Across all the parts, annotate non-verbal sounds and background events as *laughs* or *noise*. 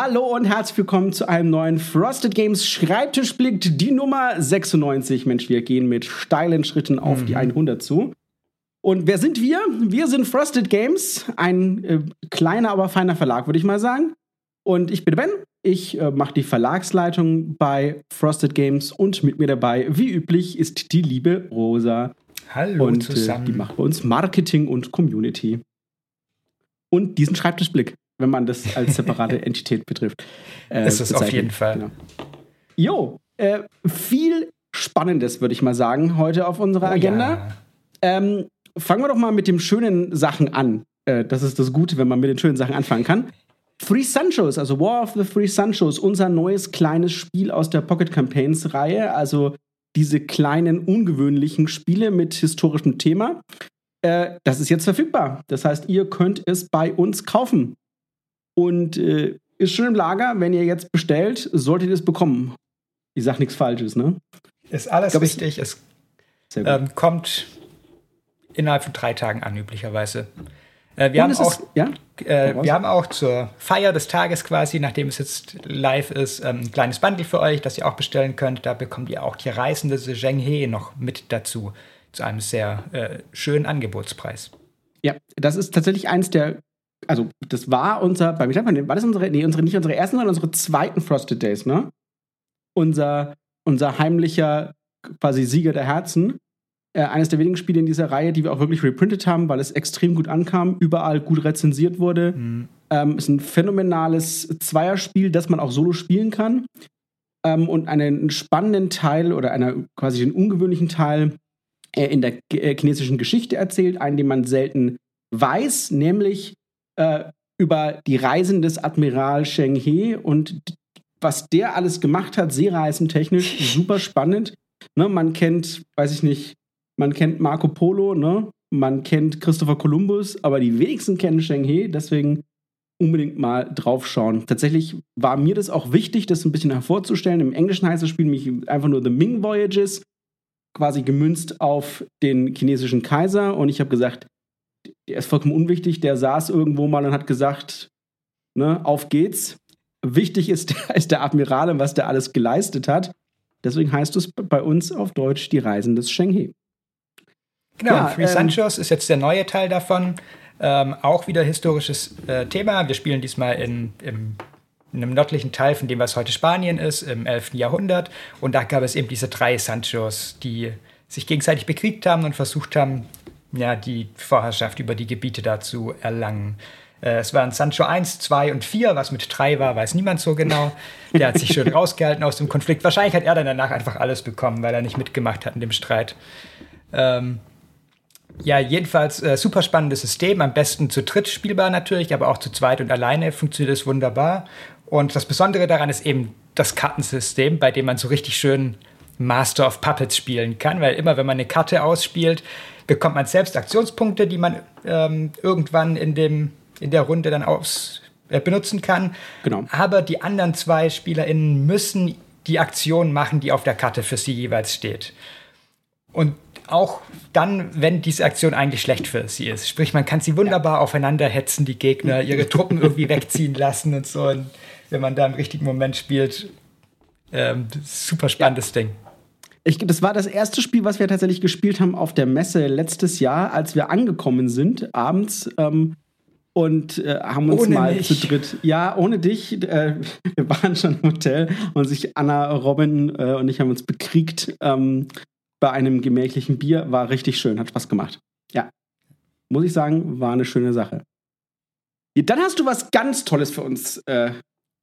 Hallo und herzlich willkommen zu einem neuen Frosted Games Schreibtischblick, die Nummer 96. Mensch, wir gehen mit steilen Schritten auf mhm. die 100 zu. Und wer sind wir? Wir sind Frosted Games, ein äh, kleiner, aber feiner Verlag, würde ich mal sagen. Und ich bin Ben. Ich äh, mache die Verlagsleitung bei Frosted Games und mit mir dabei, wie üblich, ist die liebe Rosa. Hallo und, zusammen. Äh, die macht bei uns Marketing und Community. Und diesen Schreibtischblick wenn man das als separate *laughs* Entität betrifft. Äh, ist es auf jeden Fall. Genau. Jo, äh, viel Spannendes, würde ich mal sagen, heute auf unserer oh, Agenda. Ja. Ähm, fangen wir doch mal mit den schönen Sachen an. Äh, das ist das Gute, wenn man mit den schönen Sachen anfangen kann. Three Sunshos, also War of the Three Sunshos, unser neues kleines Spiel aus der Pocket Campaigns Reihe, also diese kleinen ungewöhnlichen Spiele mit historischem Thema. Äh, das ist jetzt verfügbar. Das heißt, ihr könnt es bei uns kaufen und äh, ist schon im Lager. Wenn ihr jetzt bestellt, solltet ihr es bekommen. Ich sag nichts Falsches, ne? Ist alles glaub, richtig. Es ähm, kommt innerhalb von drei Tagen an, üblicherweise. Äh, wir, haben auch, ist, ja? äh, wir haben auch zur Feier des Tages quasi, nachdem es jetzt live ist, ähm, ein kleines Bundle für euch, das ihr auch bestellen könnt. Da bekommt ihr auch die reisende Zheng He noch mit dazu, zu einem sehr äh, schönen Angebotspreis. Ja, das ist tatsächlich eins der also das war unser, bei mir war das unsere, nee, unsere, nicht unsere ersten, sondern unsere zweiten Frosted Days, ne? Unser, unser heimlicher quasi Sieger der Herzen. Äh, eines der wenigen Spiele in dieser Reihe, die wir auch wirklich reprintet haben, weil es extrem gut ankam, überall gut rezensiert wurde. Mhm. Ähm, ist ein phänomenales Zweierspiel, das man auch solo spielen kann. Ähm, und einen spannenden Teil oder einer quasi den ungewöhnlichen Teil äh, in der äh, chinesischen Geschichte erzählt, einen, den man selten weiß, nämlich äh, über die Reisen des Admiral Sheng He und was der alles gemacht hat, seereisentechnisch, *laughs* super spannend. Ne, man kennt, weiß ich nicht, man kennt Marco Polo, ne? man kennt Christopher Columbus, aber die wenigsten kennen Sheng He, deswegen unbedingt mal draufschauen. Tatsächlich war mir das auch wichtig, das ein bisschen hervorzustellen. Im Englischen heißt das Spiel nämlich einfach nur The Ming Voyages, quasi gemünzt auf den chinesischen Kaiser. Und ich habe gesagt, der ist vollkommen unwichtig, der saß irgendwo mal und hat gesagt, ne, auf geht's. Wichtig ist, *laughs* ist der Admiral und was der alles geleistet hat. Deswegen heißt es bei uns auf Deutsch die Reisen des Shenghe. Genau, ja, Three ähm, Sanchos ist jetzt der neue Teil davon. Ähm, auch wieder historisches äh, Thema. Wir spielen diesmal in, im, in einem nördlichen Teil von dem, was heute Spanien ist, im 11. Jahrhundert. Und da gab es eben diese drei Sanchos, die sich gegenseitig bekriegt haben und versucht haben, ja, die Vorherrschaft über die Gebiete da zu erlangen. Äh, es waren Sancho 1, 2 und 4, was mit 3 war, weiß niemand so genau. Der hat sich schön *laughs* rausgehalten aus dem Konflikt. Wahrscheinlich hat er dann danach einfach alles bekommen, weil er nicht mitgemacht hat in dem Streit. Ähm, ja, jedenfalls äh, super spannendes System. Am besten zu dritt spielbar natürlich, aber auch zu zweit und alleine funktioniert es wunderbar. Und das Besondere daran ist eben das Kartensystem, bei dem man so richtig schön Master of Puppets spielen kann, weil immer wenn man eine Karte ausspielt, bekommt man selbst Aktionspunkte, die man ähm, irgendwann in, dem, in der Runde dann aus, äh, benutzen kann. Genau. Aber die anderen zwei SpielerInnen müssen die Aktion machen, die auf der Karte für sie jeweils steht. Und auch dann, wenn diese Aktion eigentlich schlecht für sie ist. Sprich, man kann sie wunderbar ja. aufeinander hetzen, die Gegner, ihre Truppen *laughs* irgendwie wegziehen lassen und so. Und wenn man da im richtigen Moment spielt, ähm, super spannendes ja. Ding. Ich, das war das erste Spiel, was wir tatsächlich gespielt haben auf der Messe letztes Jahr, als wir angekommen sind, abends. Ähm, und äh, haben uns ohne mal mich. zu dritt, ja, ohne dich, äh, *laughs* wir waren schon im Hotel und sich Anna, Robin äh, und ich haben uns bekriegt ähm, bei einem gemächlichen Bier. War richtig schön, hat Spaß gemacht. Ja, muss ich sagen, war eine schöne Sache. Ja, dann hast du was ganz Tolles für uns äh,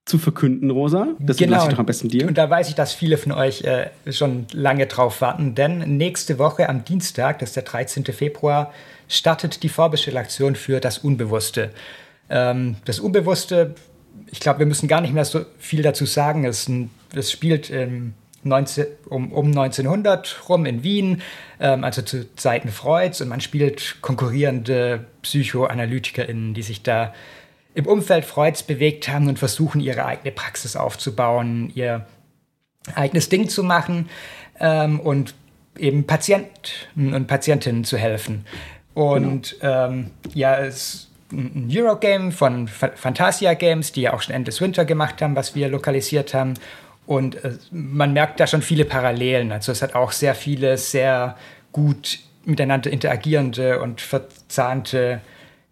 zu verkünden, Rosa. Das genau. lasse ich doch am besten dir. Und da weiß ich, dass viele von euch äh, schon lange drauf warten, denn nächste Woche am Dienstag, das ist der 13. Februar, startet die Vorbestellaktion für das Unbewusste. Ähm, das Unbewusste, ich glaube, wir müssen gar nicht mehr so viel dazu sagen. Es, es spielt ähm, 19, um, um 1900 rum in Wien, ähm, also zu Zeiten Freuds, und man spielt konkurrierende PsychoanalytikerInnen, die sich da im Umfeld Freuds bewegt haben und versuchen, ihre eigene Praxis aufzubauen, ihr eigenes Ding zu machen ähm, und eben Patienten und Patientinnen zu helfen. Und genau. ähm, ja, es ein Eurogame von Fantasia Games, die ja auch schon Endless Winter gemacht haben, was wir lokalisiert haben. Und äh, man merkt da schon viele Parallelen. Also es hat auch sehr viele sehr gut miteinander interagierende und verzahnte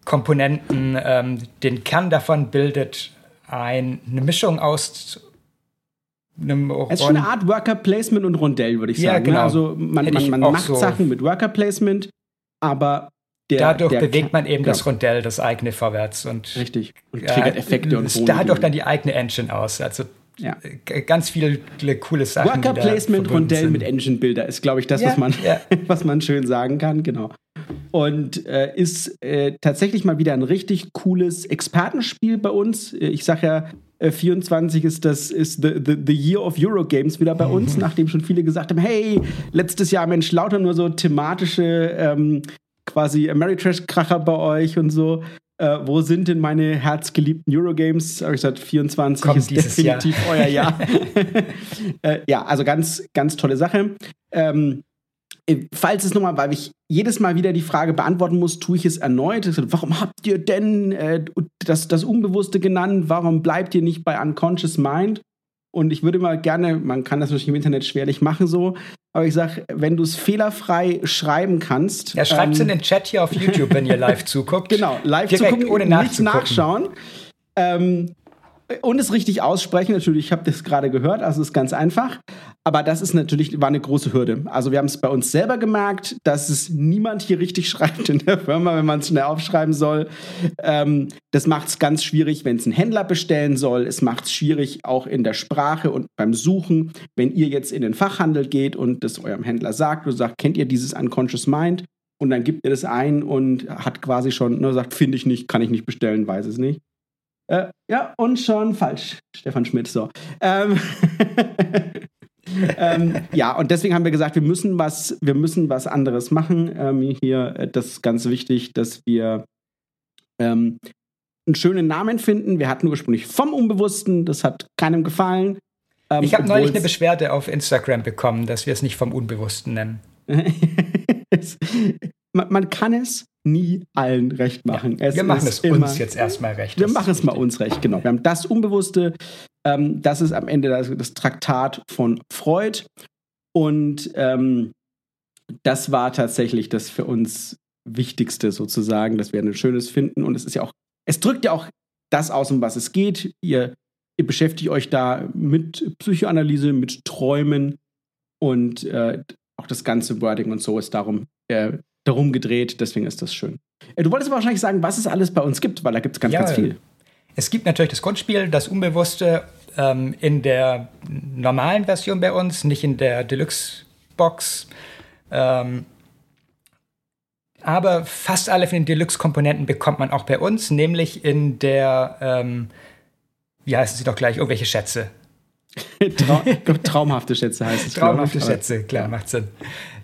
Komponenten. Ähm, den Kern davon bildet ein, eine Mischung aus einem Es ist schon eine Art Worker Placement und Rondell, würde ich sagen. Ja, ne? genau. Also man, man, man macht so Sachen mit Worker Placement, aber der, dadurch der bewegt man eben genau. das Rondell, das eigene vorwärts und richtig und triggert Effekte äh, und so. dadurch dann die eigene Engine aus. Also ja. ganz viele coole Sachen. Worker Placement Rondell mit Engine Builder ist, glaube ich, das, ja, was, man, ja. *laughs* was man schön sagen kann. Genau. Und äh, ist äh, tatsächlich mal wieder ein richtig cooles Expertenspiel bei uns. Ich sage ja, 24 äh, ist das ist the, the, the Year of Eurogames wieder bei uns, mhm. nachdem schon viele gesagt haben, hey, letztes Jahr Mensch, lauter nur so thematische ähm, quasi Ameritrash-Kracher bei euch und so. Äh, wo sind denn meine herzgeliebten Eurogames? Habe ich gesagt, 24 Kommt ist definitiv Jahr. euer Jahr. *laughs* *laughs* äh, ja, also ganz, ganz tolle Sache. Ähm, äh, falls es nochmal, weil ich jedes Mal wieder die Frage beantworten muss, tue ich es erneut. Warum habt ihr denn äh, das, das Unbewusste genannt? Warum bleibt ihr nicht bei Unconscious Mind? Und ich würde mal gerne, man kann das natürlich im Internet schwerlich machen so, aber ich sage, wenn du es fehlerfrei schreiben kannst. Ja, schreibt es ähm, in den Chat hier auf YouTube, wenn ihr live *laughs* zuguckt. Genau, live Direkt zugucken, ohne nicht nachschauen. Ähm, und es richtig aussprechen. Natürlich, ich habe das gerade gehört, also ist ganz einfach. Aber das ist natürlich, war eine große Hürde. Also wir haben es bei uns selber gemerkt, dass es niemand hier richtig *laughs* schreibt in der Firma, wenn man es schnell aufschreiben soll. Ähm, das macht es ganz schwierig, wenn es ein Händler bestellen soll. Es macht es schwierig auch in der Sprache und beim Suchen. Wenn ihr jetzt in den Fachhandel geht und das eurem Händler sagt und sagt, kennt ihr dieses Unconscious Mind? Und dann gibt ihr das ein und hat quasi schon, nur sagt, finde ich nicht, kann ich nicht bestellen, weiß es nicht. Äh, ja, und schon falsch. Stefan Schmidt, so. Ähm, *laughs* ähm, ja, und deswegen haben wir gesagt, wir müssen was, wir müssen was anderes machen. Ähm, hier, äh, das ist ganz wichtig, dass wir ähm, einen schönen Namen finden. Wir hatten ursprünglich vom Unbewussten, das hat keinem gefallen. Ähm, ich habe neulich eine Beschwerde auf Instagram bekommen, dass wir es nicht vom Unbewussten nennen. *laughs* man, man, kann es nie allen recht machen. Ja, wir machen es immer, uns jetzt erstmal recht. Wir machen es mal uns recht, genau. Wir haben das Unbewusste, ähm, das ist am Ende das, das Traktat von Freud. Und ähm, das war tatsächlich das für uns Wichtigste sozusagen, dass wir ein schönes finden. Und es ist ja auch, es drückt ja auch das aus, um was es geht. Ihr, ihr beschäftigt euch da mit Psychoanalyse, mit Träumen und äh, auch das ganze Wording und so ist darum äh, darum gedreht. Deswegen ist das schön. Äh, du wolltest wahrscheinlich sagen, was es alles bei uns gibt, weil da gibt es ganz, ja, ganz viel. Es gibt natürlich das Grundspiel, das Unbewusste ähm, in der normalen Version bei uns, nicht in der Deluxe-Box. Ähm, aber fast alle von den Deluxe-Komponenten bekommt man auch bei uns, nämlich in der, ähm, wie heißen sie doch gleich, irgendwelche Schätze. *laughs* Trau *laughs* traumhafte Schätze heißt es. Traumhafte Schätze, klar, macht Sinn.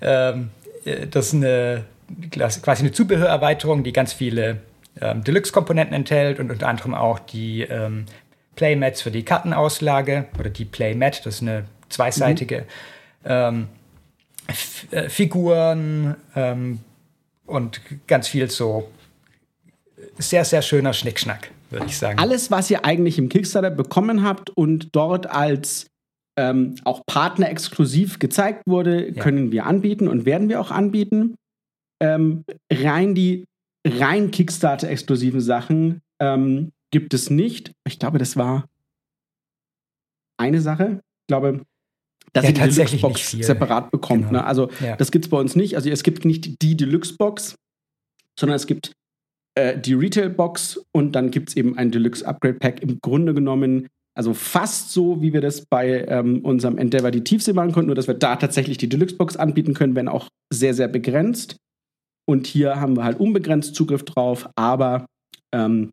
Ähm, äh, das ist eine, quasi eine Zubehörerweiterung, die ganz viele ähm, Deluxe-Komponenten enthält und unter anderem auch die ähm, Playmats für die Kartenauslage oder die Playmat, das ist eine zweiseitige, mhm. ähm, äh, Figuren ähm, und ganz viel so sehr, sehr schöner Schnickschnack, würde ich sagen. Alles, was ihr eigentlich im Kickstarter bekommen habt und dort als ähm, auch Partner exklusiv gezeigt wurde, ja. können wir anbieten und werden wir auch anbieten. Ähm, rein die rein Kickstarter-exklusiven Sachen ähm, gibt es nicht. Ich glaube, das war eine Sache. Ich glaube, dass ja, ihr die Deluxe-Box separat bekommt. Genau. Ne? Also ja. das gibt es bei uns nicht. Also es gibt nicht die Deluxe-Box, sondern es gibt äh, die Retail-Box und dann gibt es eben ein Deluxe-Upgrade-Pack. Im Grunde genommen also fast so, wie wir das bei ähm, unserem Endeavor die Tiefsee machen konnten, nur dass wir da tatsächlich die Deluxe-Box anbieten können, wenn auch sehr, sehr begrenzt. Und hier haben wir halt unbegrenzt Zugriff drauf, aber ähm,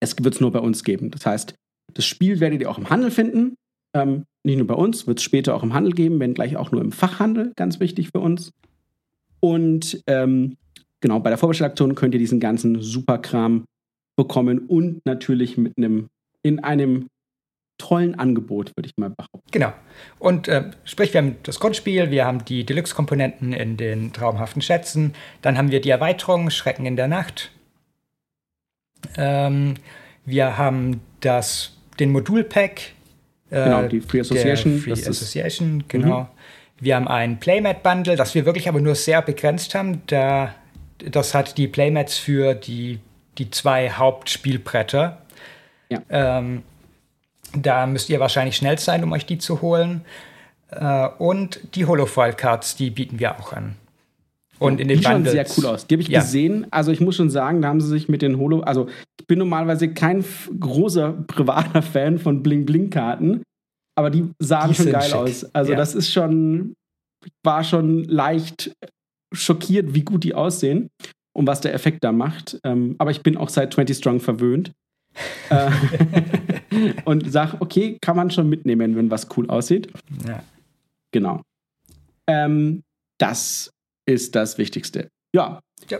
es wird es nur bei uns geben. Das heißt, das Spiel werdet ihr auch im Handel finden. Ähm, nicht nur bei uns, wird es später auch im Handel geben, wenn gleich auch nur im Fachhandel, ganz wichtig für uns. Und ähm, genau, bei der Vorbestellaktion könnt ihr diesen ganzen Superkram bekommen und natürlich mit einem in einem tollen Angebot, würde ich mal behaupten. Genau. Und äh, sprich, wir haben das Grundspiel, wir haben die Deluxe-Komponenten in den traumhaften Schätzen, dann haben wir die Erweiterung Schrecken in der Nacht. Ähm, wir haben das, den Modulpack. Äh, genau, die Free Association. Free Association, genau. Mhm. Wir haben ein Playmat-Bundle, das wir wirklich aber nur sehr begrenzt haben. Da, das hat die Playmats für die, die zwei Hauptspielbretter. Ja. Ähm, da müsst ihr wahrscheinlich schnell sein, um euch die zu holen. Äh, und die Holofoil-Cards, die bieten wir auch an. Und in den die Bundles. schauen sehr cool aus. Die habe ich ja. gesehen. Also ich muss schon sagen, da haben sie sich mit den Holo. Also ich bin normalerweise kein großer privater Fan von Bling Bling Karten, aber die sahen die schon geil schick. aus. Also ja. das ist schon, ich war schon leicht schockiert, wie gut die aussehen und was der Effekt da macht. Ähm, aber ich bin auch seit 20 Strong verwöhnt. Äh, und sag, okay, kann man schon mitnehmen, wenn was cool aussieht. Ja. Genau. Ähm, das ist das Wichtigste. Ja. ja.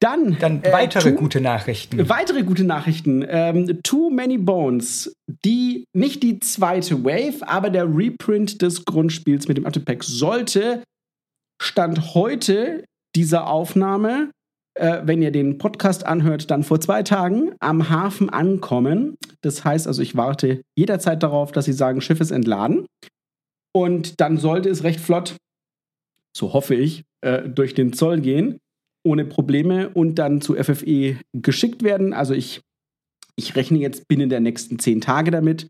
Dann, Dann äh, weitere too, gute Nachrichten. Weitere gute Nachrichten. Ähm, Too Many Bones. Die, nicht die zweite Wave, aber der Reprint des Grundspiels mit dem Artepack sollte Stand heute dieser Aufnahme, äh, wenn ihr den Podcast anhört, dann vor zwei Tagen am Hafen ankommen. Das heißt also, ich warte jederzeit darauf, dass sie sagen, Schiff ist entladen. Und dann sollte es recht flott so hoffe ich, äh, durch den Zoll gehen, ohne Probleme und dann zu FFE geschickt werden. Also ich, ich rechne jetzt binnen der nächsten zehn Tage damit.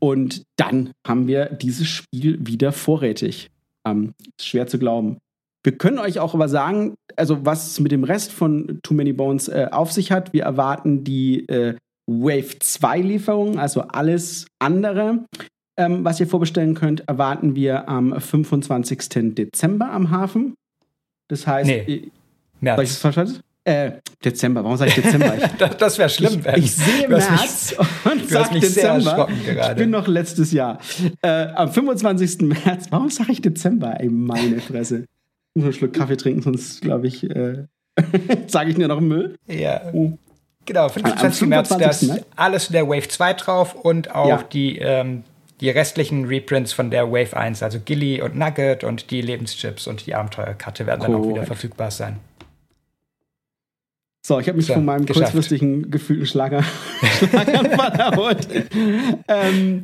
Und dann haben wir dieses Spiel wieder vorrätig. Ähm, ist schwer zu glauben. Wir können euch auch aber sagen, also was es mit dem Rest von Too Many Bones äh, auf sich hat. Wir erwarten die äh, Wave 2 Lieferung, also alles andere ähm, was ihr vorbestellen könnt, erwarten wir am 25. Dezember am Hafen. Das heißt, nee, äh, März. Soll ich das verstanden? Äh, Dezember, warum sage ich Dezember? *laughs* das, das wäre schlimm. Ich, ich sehe März *laughs* mich, und sage Dezember. Ich bin noch letztes Jahr. Äh, am 25. März, warum sage ich Dezember? Ey, meine Fresse. Muss einen Schluck Kaffee trinken, sonst glaube ich, äh, *laughs* sage ich nur noch Müll. Ja. Oh. Genau, 25. März, da ist alles in der Wave 2 drauf und auch ja. die ähm, die restlichen Reprints von der Wave 1, also Gilly und Nugget und die Lebenschips und die Abenteuerkarte werden dann auch wieder verfügbar sein. So, ich habe mich so, von meinem geschafft. kurzfristigen gefühlten Schlager, *laughs* Schlaganfall erholt. *laughs* ähm,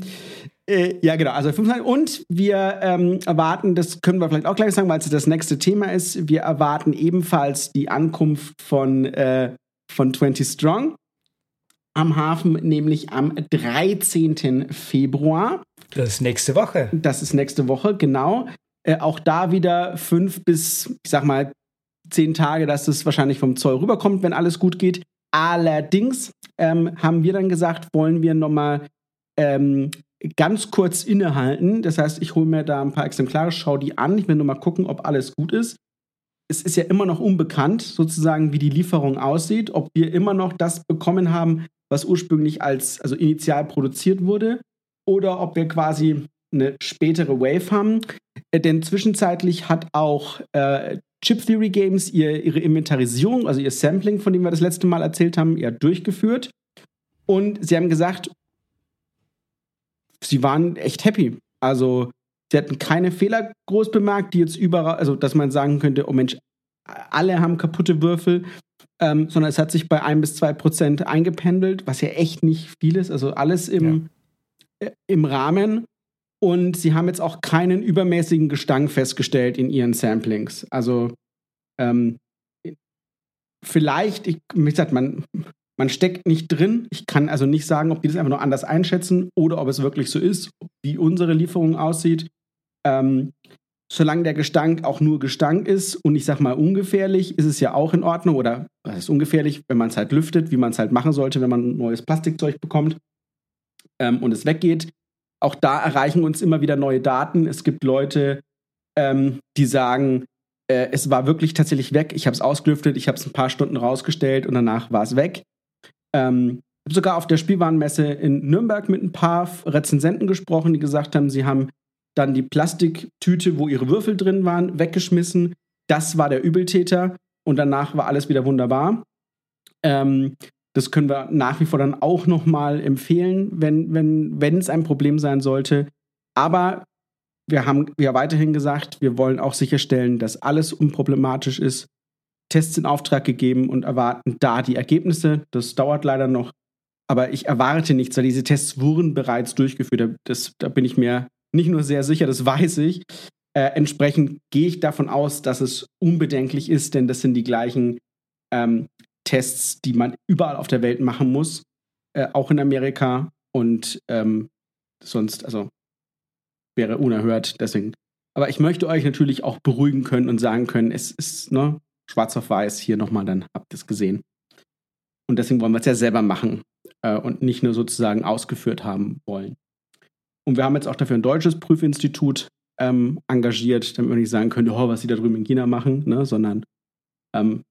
äh, ja, genau. Also Und wir ähm, erwarten, das können wir vielleicht auch gleich sagen, weil es das nächste Thema ist. Wir erwarten ebenfalls die Ankunft von, äh, von 20 Strong am Hafen, nämlich am 13. Februar. Das ist nächste Woche. Das ist nächste Woche, genau. Äh, auch da wieder fünf bis, ich sag mal, zehn Tage, dass es wahrscheinlich vom Zoll rüberkommt, wenn alles gut geht. Allerdings ähm, haben wir dann gesagt, wollen wir nochmal ähm, ganz kurz innehalten. Das heißt, ich hole mir da ein paar Exemplare, schaue die an. Ich will nur mal gucken, ob alles gut ist. Es ist ja immer noch unbekannt, sozusagen, wie die Lieferung aussieht, ob wir immer noch das bekommen haben, was ursprünglich als, also initial produziert wurde, oder ob wir quasi eine spätere Wave haben. Äh, denn zwischenzeitlich hat auch äh, Chip Theory Games ihr, ihre Inventarisierung, also ihr Sampling, von dem wir das letzte Mal erzählt haben, ja durchgeführt. Und sie haben gesagt, sie waren echt happy. Also sie hatten keine Fehler groß bemerkt, die jetzt überall, also dass man sagen könnte, oh Mensch, alle haben kaputte Würfel ähm, sondern es hat sich bei ein bis zwei Prozent eingependelt, was ja echt nicht viel ist. Also alles im, ja. äh, im Rahmen. Und sie haben jetzt auch keinen übermäßigen Gestank festgestellt in ihren Samplings. Also ähm, vielleicht, ich, wie gesagt, man, man steckt nicht drin. Ich kann also nicht sagen, ob die das einfach nur anders einschätzen oder ob es wirklich so ist, wie unsere Lieferung aussieht. Ähm, solange der Gestank auch nur Gestank ist und ich sag mal ungefährlich, ist es ja auch in Ordnung oder es ist ungefährlich, wenn man es halt lüftet, wie man es halt machen sollte, wenn man neues Plastikzeug bekommt ähm, und es weggeht. Auch da erreichen uns immer wieder neue Daten. Es gibt Leute, ähm, die sagen, äh, es war wirklich tatsächlich weg. Ich habe es ausgelüftet, ich habe es ein paar Stunden rausgestellt und danach war es weg. Ähm, ich habe sogar auf der Spielwarenmesse in Nürnberg mit ein paar Rezensenten gesprochen, die gesagt haben, sie haben dann die Plastiktüte, wo ihre Würfel drin waren, weggeschmissen. Das war der Übeltäter und danach war alles wieder wunderbar. Ähm, das können wir nach wie vor dann auch nochmal empfehlen, wenn, wenn, wenn es ein Problem sein sollte. Aber wir haben ja weiterhin gesagt, wir wollen auch sicherstellen, dass alles unproblematisch ist. Tests in Auftrag gegeben und erwarten da die Ergebnisse. Das dauert leider noch. Aber ich erwarte nichts, weil diese Tests wurden bereits durchgeführt. Das, da bin ich mir nicht nur sehr sicher, das weiß ich. Äh, entsprechend gehe ich davon aus, dass es unbedenklich ist, denn das sind die gleichen ähm, Tests, die man überall auf der Welt machen muss, äh, auch in Amerika. Und ähm, sonst, also wäre unerhört. Deswegen. Aber ich möchte euch natürlich auch beruhigen können und sagen können, es ist ne, schwarz auf weiß hier nochmal, dann habt ihr es gesehen. Und deswegen wollen wir es ja selber machen äh, und nicht nur sozusagen ausgeführt haben wollen. Und wir haben jetzt auch dafür ein deutsches Prüfinstitut ähm, engagiert, damit man nicht sagen könnte, oh, was sie da drüben in China machen, ne, sondern ähm,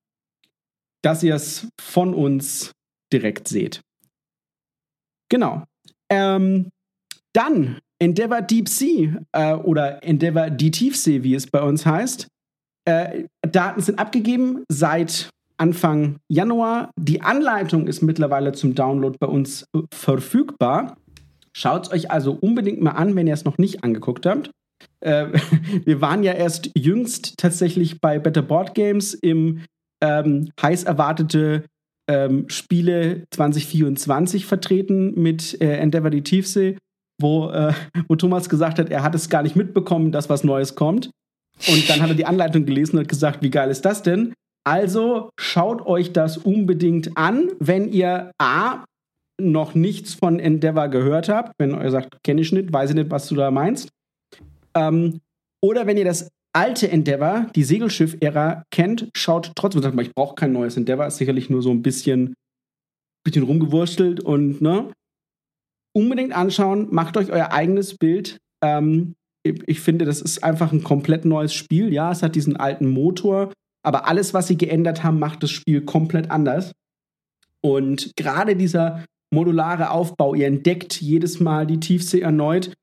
dass ihr es von uns direkt seht. Genau. Ähm, dann Endeavour Deep Sea äh, oder Endeavour die Tiefsee, wie es bei uns heißt. Äh, Daten sind abgegeben seit Anfang Januar. Die Anleitung ist mittlerweile zum Download bei uns äh, verfügbar. Schaut es euch also unbedingt mal an, wenn ihr es noch nicht angeguckt habt. Äh, *laughs* wir waren ja erst jüngst tatsächlich bei Better Board Games im ähm, heiß erwartete ähm, Spiele 2024 vertreten mit äh, Endeavor die Tiefsee, wo, äh, wo Thomas gesagt hat, er hat es gar nicht mitbekommen, dass was Neues kommt. Und dann hat er die Anleitung gelesen und hat gesagt, wie geil ist das denn? Also schaut euch das unbedingt an, wenn ihr A noch nichts von Endeavor gehört habt, wenn ihr sagt, kenne ich nicht, weiß ich nicht, was du da meinst. Ähm, oder wenn ihr das alte Endeavor, die Segelschiff-Ära kennt, schaut trotzdem, sagt mal, ich brauche kein neues Endeavor, ist sicherlich nur so ein bisschen, bisschen rumgewurstelt und ne. Unbedingt anschauen, macht euch euer eigenes Bild. Ähm, ich finde, das ist einfach ein komplett neues Spiel. Ja, es hat diesen alten Motor, aber alles, was sie geändert haben, macht das Spiel komplett anders. Und gerade dieser modulare Aufbau, ihr entdeckt jedes Mal die Tiefsee erneut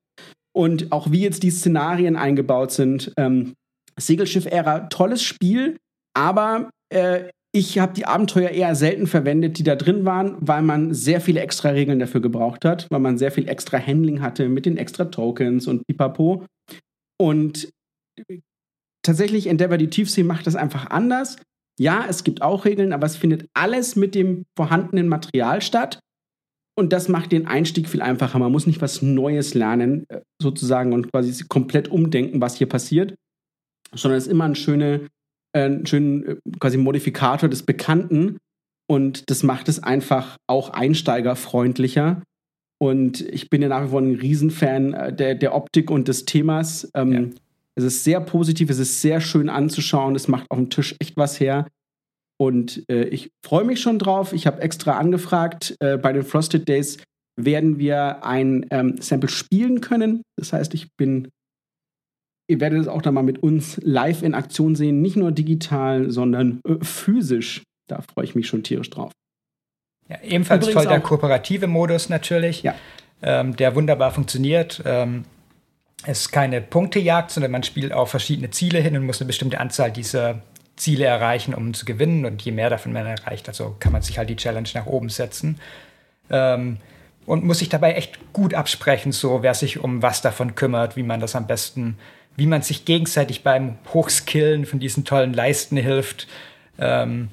und auch wie jetzt die Szenarien eingebaut sind. Ähm, Segelschiff-Ära, tolles Spiel, aber äh, ich habe die Abenteuer eher selten verwendet, die da drin waren, weil man sehr viele extra Regeln dafür gebraucht hat, weil man sehr viel extra Handling hatte mit den extra Tokens und pipapo. Und tatsächlich Endeavor die Tiefsee macht das einfach anders. Ja, es gibt auch Regeln, aber es findet alles mit dem vorhandenen Material statt. Und das macht den Einstieg viel einfacher. Man muss nicht was Neues lernen, äh, sozusagen, und quasi komplett umdenken, was hier passiert, sondern es ist immer ein schöner, äh, ein schönen äh, quasi Modifikator des Bekannten. Und das macht es einfach auch einsteigerfreundlicher. Und ich bin ja nach wie vor ein Riesenfan der, der Optik und des Themas. Ähm, ja. Es ist sehr positiv, es ist sehr schön anzuschauen, es macht auf dem Tisch echt was her. Und äh, ich freue mich schon drauf. Ich habe extra angefragt, äh, bei den Frosted Days werden wir ein ähm, Sample spielen können. Das heißt, ich bin ihr werdet es auch dann mal mit uns live in Aktion sehen, nicht nur digital, sondern äh, physisch. Da freue ich mich schon tierisch drauf. Ja, ebenfalls Übrigens toll der kooperative Modus natürlich, ja. ähm, der wunderbar funktioniert. Ähm, es ist keine Punktejagd, sondern man spielt auf verschiedene Ziele hin und muss eine bestimmte Anzahl dieser Ziele erreichen, um zu gewinnen. Und je mehr davon man erreicht, also kann man sich halt die Challenge nach oben setzen. Ähm, und muss sich dabei echt gut absprechen, so wer sich um was davon kümmert, wie man das am besten wie man sich gegenseitig beim Hochskillen von diesen tollen Leisten hilft. Ähm,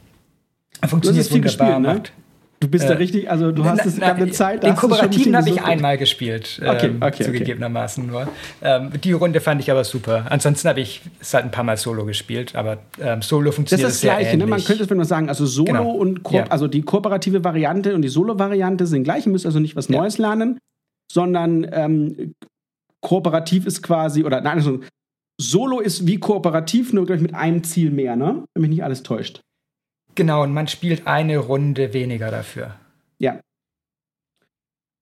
funktioniert wunderbar. Gespielt, ne? Du bist äh, da richtig, also du hast es eine Zeit. Den Kooperativen habe ich einmal gespielt, okay, ähm, okay, zugegebenermaßen okay. nur. Ähm, die Runde fand ich aber super. Ansonsten habe ich es halt ein paar Mal Solo gespielt, aber ähm, Solo funktioniert Das ist das Gleiche, ne? man könnte es wenn man sagen, also Solo genau. und Ko ja. also die kooperative Variante und die Solo-Variante sind gleich. Ihr müsst also nicht was ja. Neues lernen, sondern ähm, kooperativ ist quasi, oder nein, also Solo ist wie kooperativ, nur ich, mit einem Ziel mehr, ne? Wenn mich nicht alles täuscht. Genau, und man spielt eine Runde weniger dafür. Ja.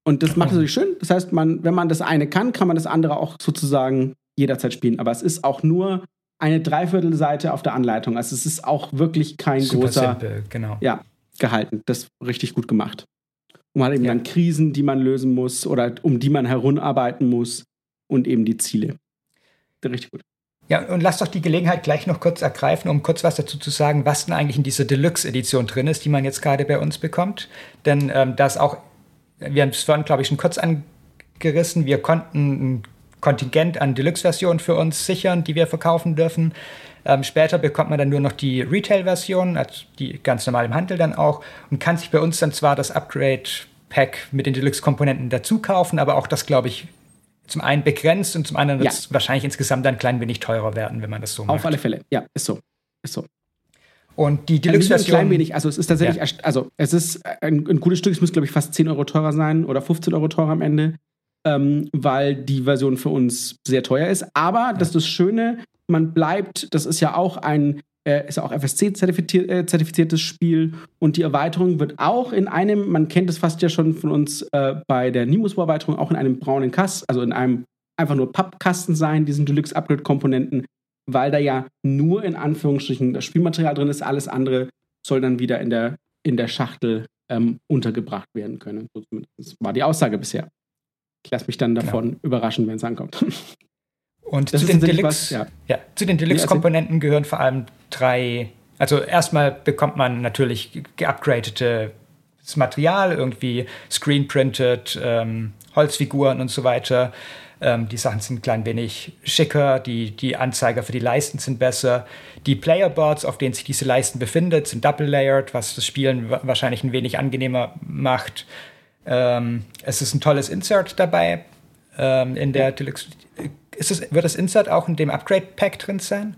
Und das macht es *clears throat* natürlich schön. Das heißt, man, wenn man das eine kann, kann man das andere auch sozusagen jederzeit spielen. Aber es ist auch nur eine Dreiviertelseite auf der Anleitung. Also es ist auch wirklich kein Super großer. Simpel, genau. Ja, gehalten. Das ist richtig gut gemacht. Und man hat eben ja. dann Krisen, die man lösen muss oder um die man herunarbeiten muss und eben die Ziele. Richtig gut. Ja, und lass doch die Gelegenheit gleich noch kurz ergreifen, um kurz was dazu zu sagen, was denn eigentlich in dieser Deluxe-Edition drin ist, die man jetzt gerade bei uns bekommt. Denn ähm, das auch, wir haben es vorhin, glaube ich, schon kurz angerissen, wir konnten Kontingent an Deluxe-Versionen für uns sichern, die wir verkaufen dürfen. Ähm, später bekommt man dann nur noch die Retail-Version, also die ganz normal im Handel dann auch, und kann sich bei uns dann zwar das Upgrade-Pack mit den Deluxe-Komponenten dazu kaufen, aber auch das, glaube ich, zum einen begrenzt und zum anderen wird es ja. wahrscheinlich insgesamt ein klein wenig teurer werden, wenn man das so macht. Auf alle Fälle, ja, ist so. Ist so. Und die Deluxe-Version. Ein klein wenig, also es ist tatsächlich, ja. also es ist ein, ein gutes Stück, es muss, glaube ich, fast 10 Euro teurer sein oder 15 Euro teurer am Ende, ähm, weil die Version für uns sehr teuer ist. Aber ja. das ist das Schöne, man bleibt, das ist ja auch ein, äh, ist ja auch FSC-zertifiziertes äh, Spiel und die Erweiterung wird auch in einem, man kennt es fast ja schon von uns äh, bei der Nimus-Erweiterung, auch in einem braunen Kasten, also in einem einfach nur Pappkasten sein, diesen Deluxe-Upgrade-Komponenten, weil da ja nur in Anführungsstrichen das Spielmaterial drin ist, alles andere soll dann wieder in der, in der Schachtel ähm, untergebracht werden können. So zumindest war die Aussage bisher. Ich lasse mich dann davon genau. überraschen, wenn es ankommt. *laughs* Und zu den, Deluxe, ja. Ja, zu den Deluxe-Komponenten gehören vor allem drei. Also erstmal bekommt man natürlich geupgradetes Material, irgendwie screenprinted, ähm, Holzfiguren und so weiter. Ähm, die Sachen sind ein klein wenig schicker, die, die Anzeiger für die Leisten sind besser. Die Playerboards, auf denen sich diese Leisten befindet, sind double-layered, was das Spielen wahrscheinlich ein wenig angenehmer macht. Ähm, es ist ein tolles Insert dabei ähm, in der Deluxe ist es, wird das Insert auch in dem Upgrade-Pack drin sein?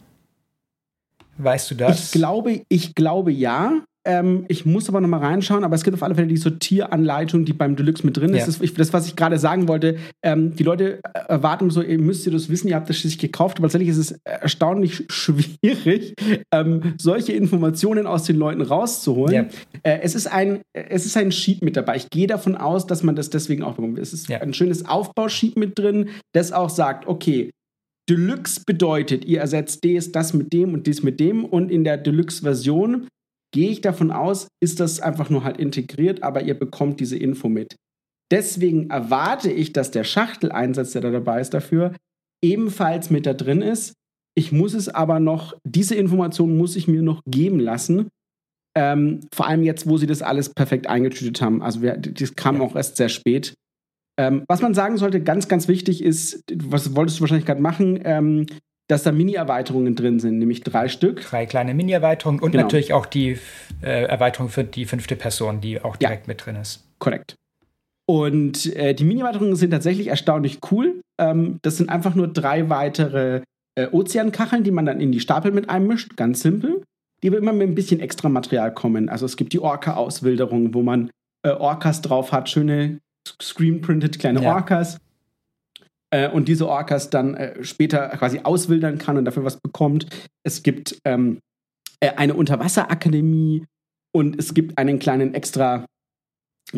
Weißt du das? Ich glaube, ich glaube ja. Ähm, ich muss aber noch mal reinschauen, aber es gibt auf alle Fälle die Sortieranleitung, die beim Deluxe mit drin ist. Ja. Das, das, was ich gerade sagen wollte, ähm, die Leute erwarten so, ihr müsst ihr das wissen, ihr habt das schließlich gekauft, aber tatsächlich ist es erstaunlich *laughs* schwierig, ähm, solche Informationen aus den Leuten rauszuholen. Ja. Äh, es, ist ein, es ist ein Sheet mit dabei. Ich gehe davon aus, dass man das deswegen auch bekommt. Es ist ja. ein schönes Aufbausheet mit drin, das auch sagt, okay, Deluxe bedeutet, ihr ersetzt das mit dem und dies mit dem und in der Deluxe-Version gehe ich davon aus, ist das einfach nur halt integriert, aber ihr bekommt diese Info mit. Deswegen erwarte ich, dass der Schachteleinsatz, der da dabei ist, dafür ebenfalls mit da drin ist. Ich muss es aber noch, diese Information muss ich mir noch geben lassen. Ähm, vor allem jetzt, wo sie das alles perfekt eingetütet haben. Also wir, das kam auch erst sehr spät. Ähm, was man sagen sollte, ganz, ganz wichtig ist, was wolltest du wahrscheinlich gerade machen, ähm, dass da Mini-Erweiterungen drin sind, nämlich drei Stück. Drei kleine Mini-Erweiterungen und genau. natürlich auch die äh, Erweiterung für die fünfte Person, die auch direkt ja, mit drin ist. Korrekt. Und äh, die Mini-Erweiterungen sind tatsächlich erstaunlich cool. Ähm, das sind einfach nur drei weitere äh, Ozeankacheln, die man dann in die Stapel mit einmischt, ganz simpel. Die aber immer mit ein bisschen extra Material kommen. Also es gibt die Orca-Auswilderung, wo man äh, Orcas drauf hat, schöne screen-printed kleine ja. Orcas äh, und diese Orcas dann äh, später quasi auswildern kann und dafür was bekommt. Es gibt ähm, äh, eine Unterwasserakademie und es gibt einen kleinen extra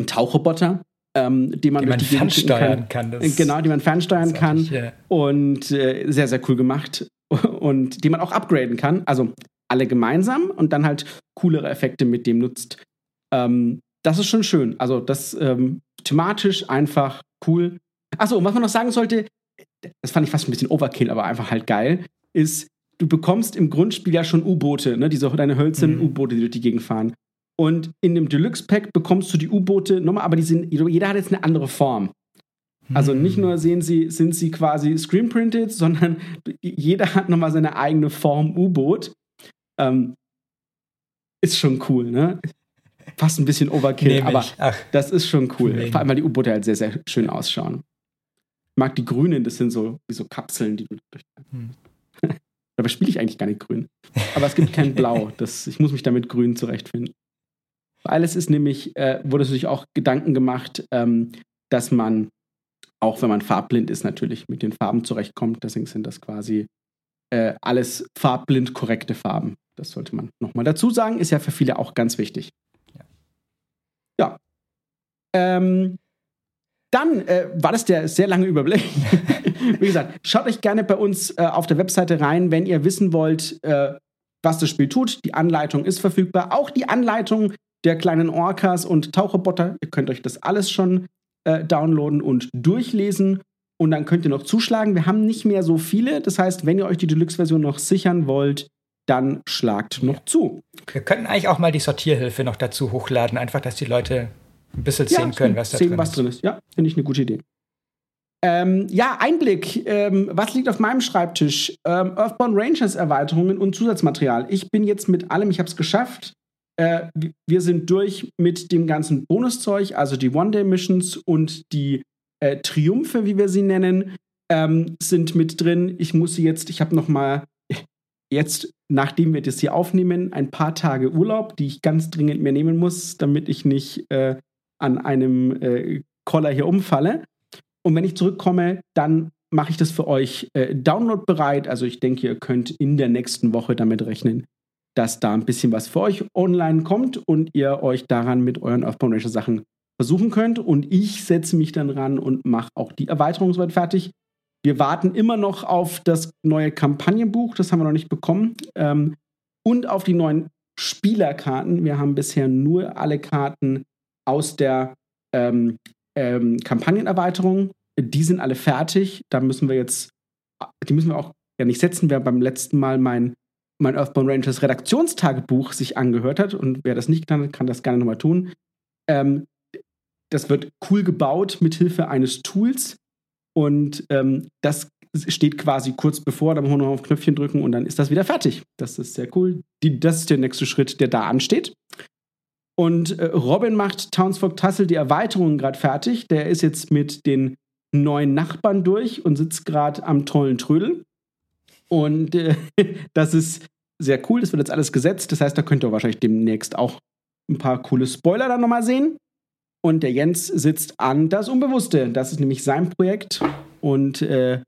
Tauchroboter, ähm, den man, die man fernsteuern kann. kann genau, die man fernsteuern kann. Ich, ja. Und äh, sehr, sehr cool gemacht. *laughs* Und die man auch upgraden kann. Also alle gemeinsam und dann halt coolere Effekte mit dem nutzt. Ähm, das ist schon schön. Also das ähm, thematisch einfach cool. Achso, was man noch sagen sollte, das fand ich fast ein bisschen Overkill, aber einfach halt geil, ist, du bekommst im Grundspiel ja schon U-Boote, ne? Diese deine hölzernen mhm. U-Boote, die durch die Gegend fahren. Und in dem Deluxe-Pack bekommst du die U-Boote nochmal, aber die sind, jeder hat jetzt eine andere Form. Also mhm. nicht nur sehen sie, sind sie quasi screenprinted, sondern jeder hat nochmal seine eigene Form U-Boot. Ähm, ist schon cool, ne? Fast ein bisschen Overkill, aber das ist schon cool. Nehmen. Vor allem, weil die U-Boote halt sehr, sehr schön ausschauen mag die Grünen, das sind so wie so Kapseln, die du durch. Hm. *laughs* Dabei spiele ich eigentlich gar nicht grün. Aber es gibt kein *laughs* Blau. Das, ich muss mich damit grün zurechtfinden. Alles ist nämlich, äh, wurde sich auch Gedanken gemacht, ähm, dass man, auch wenn man farbblind ist, natürlich mit den Farben zurechtkommt. Deswegen sind das quasi äh, alles farbblind korrekte Farben. Das sollte man nochmal dazu sagen. Ist ja für viele auch ganz wichtig. Ja. ja. Ähm, dann äh, war das der sehr lange Überblick. *laughs* Wie gesagt, schaut euch gerne bei uns äh, auf der Webseite rein, wenn ihr wissen wollt, äh, was das Spiel tut. Die Anleitung ist verfügbar. Auch die Anleitung der kleinen Orcas und Tauchroboter. Ihr könnt euch das alles schon äh, downloaden und durchlesen. Und dann könnt ihr noch zuschlagen. Wir haben nicht mehr so viele. Das heißt, wenn ihr euch die Deluxe-Version noch sichern wollt, dann schlagt noch zu. Wir könnten eigentlich auch mal die Sortierhilfe noch dazu hochladen, einfach, dass die Leute ein bisschen ja, sehen können, was da sehen, drin was ist. drin ist. Ja, finde ich eine gute Idee. Ähm, ja, Einblick. Ähm, was liegt auf meinem Schreibtisch? Ähm, Earthbound Rangers Erweiterungen und Zusatzmaterial. Ich bin jetzt mit allem, ich habe es geschafft. Äh, wir sind durch mit dem ganzen Bonuszeug, also die One-Day-Missions und die äh, Triumphe, wie wir sie nennen, ähm, sind mit drin. Ich muss sie jetzt, ich habe noch mal jetzt, nachdem wir das hier aufnehmen, ein paar Tage Urlaub, die ich ganz dringend mir nehmen muss, damit ich nicht äh, an einem äh, Koller hier umfalle. Und wenn ich zurückkomme, dann mache ich das für euch äh, downloadbereit. Also ich denke, ihr könnt in der nächsten Woche damit rechnen, dass da ein bisschen was für euch online kommt und ihr euch daran mit euren Earthbound Ranger Sachen versuchen könnt. Und ich setze mich dann ran und mache auch die Erweiterung soweit fertig. Wir warten immer noch auf das neue Kampagnenbuch, das haben wir noch nicht bekommen. Ähm, und auf die neuen Spielerkarten. Wir haben bisher nur alle Karten aus der ähm, ähm, Kampagnenerweiterung. Die sind alle fertig. Da müssen wir jetzt, die müssen wir auch ja nicht setzen. Wer beim letzten Mal mein, mein Earthbound Rangers Redaktionstagebuch sich angehört hat und wer das nicht kann, kann das gerne nochmal tun. Ähm, das wird cool gebaut mit Hilfe eines Tools, und ähm, das steht quasi kurz bevor, da muss man noch auf Knöpfchen drücken und dann ist das wieder fertig. Das ist sehr cool. Die, das ist der nächste Schritt, der da ansteht. Und äh, Robin macht Townsfolk Tassel die Erweiterung gerade fertig. Der ist jetzt mit den neuen Nachbarn durch und sitzt gerade am tollen Trödel. Und äh, *laughs* das ist sehr cool. Das wird jetzt alles gesetzt. Das heißt, da könnt ihr wahrscheinlich demnächst auch ein paar coole Spoiler dann nochmal sehen. Und der Jens sitzt an das Unbewusste. Das ist nämlich sein Projekt und äh,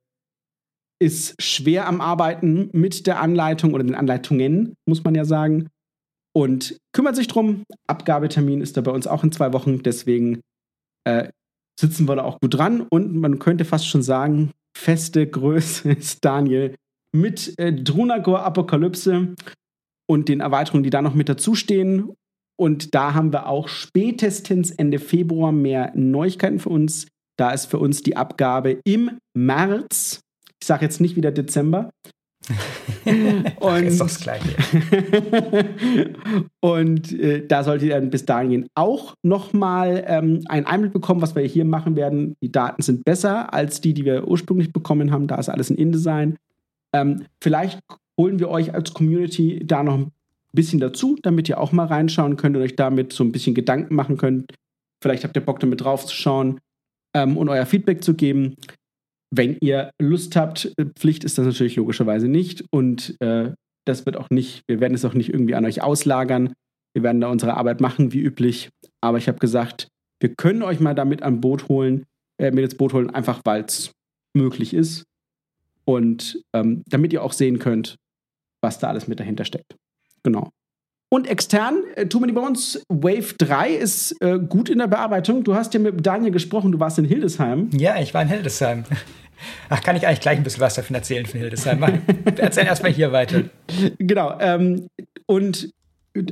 ist schwer am Arbeiten mit der Anleitung oder den Anleitungen, muss man ja sagen. Und kümmert sich drum. Abgabetermin ist da bei uns auch in zwei Wochen. Deswegen äh, sitzen wir da auch gut dran. Und man könnte fast schon sagen, feste Größe *laughs* ist Daniel mit äh, Drunagor Apokalypse und den Erweiterungen, die da noch mit dazustehen und da haben wir auch spätestens Ende Februar mehr Neuigkeiten für uns. Da ist für uns die Abgabe im März. Ich sage jetzt nicht wieder Dezember. *laughs* und, ist doch das Gleiche. *laughs* und äh, da solltet ihr dann bis dahin auch nochmal ähm, einen Einblick bekommen, was wir hier machen werden. Die Daten sind besser als die, die wir ursprünglich bekommen haben. Da ist alles in InDesign. Ähm, vielleicht holen wir euch als Community da noch ein bisschen dazu, damit ihr auch mal reinschauen könnt und euch damit so ein bisschen Gedanken machen könnt. Vielleicht habt ihr Bock damit draufzuschauen ähm, und euer Feedback zu geben. Wenn ihr Lust habt, äh, Pflicht ist das natürlich logischerweise nicht und äh, das wird auch nicht, wir werden es auch nicht irgendwie an euch auslagern. Wir werden da unsere Arbeit machen, wie üblich. Aber ich habe gesagt, wir können euch mal damit an Boot holen, äh, mit ins Boot holen, einfach weil es möglich ist. Und ähm, damit ihr auch sehen könnt, was da alles mit dahinter steckt. Genau. Und extern, äh, die bei uns, Wave 3 ist äh, gut in der Bearbeitung. Du hast ja mit Daniel gesprochen, du warst in Hildesheim. Ja, ich war in Hildesheim. *laughs* Ach, kann ich eigentlich gleich ein bisschen was davon erzählen von Hildesheim? *laughs* Erzähl erstmal hier weiter. Genau. Ähm, und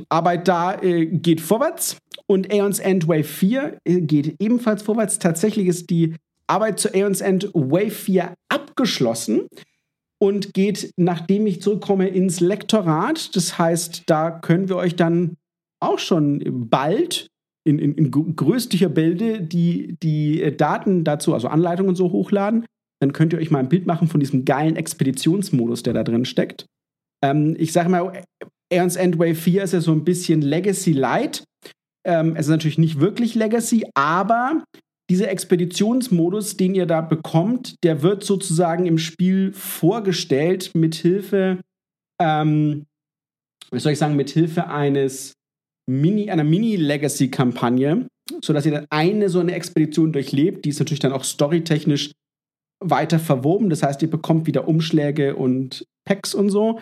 Arbeit da äh, geht vorwärts und Aeons End Wave 4 äh, geht ebenfalls vorwärts. Tatsächlich ist die Arbeit zu Aeons End Wave 4 abgeschlossen und geht, nachdem ich zurückkomme, ins Lektorat. Das heißt, da können wir euch dann auch schon bald in, in, in größtlicher Bilde die, die äh, Daten dazu, also Anleitungen und so hochladen. Dann könnt ihr euch mal ein Bild machen von diesem geilen Expeditionsmodus, der da drin steckt. Ähm, ich sage mal, Ernst End Wave 4 ist ja so ein bisschen Legacy Light. Ähm, es ist natürlich nicht wirklich Legacy, aber dieser Expeditionsmodus, den ihr da bekommt, der wird sozusagen im Spiel vorgestellt mit Hilfe, ähm, wie soll ich sagen, mit Hilfe eines Mini, einer Mini-Legacy-Kampagne, sodass ihr dann eine so eine Expedition durchlebt. Die ist natürlich dann auch storytechnisch weiter verwoben. Das heißt, ihr bekommt wieder Umschläge und Packs und so.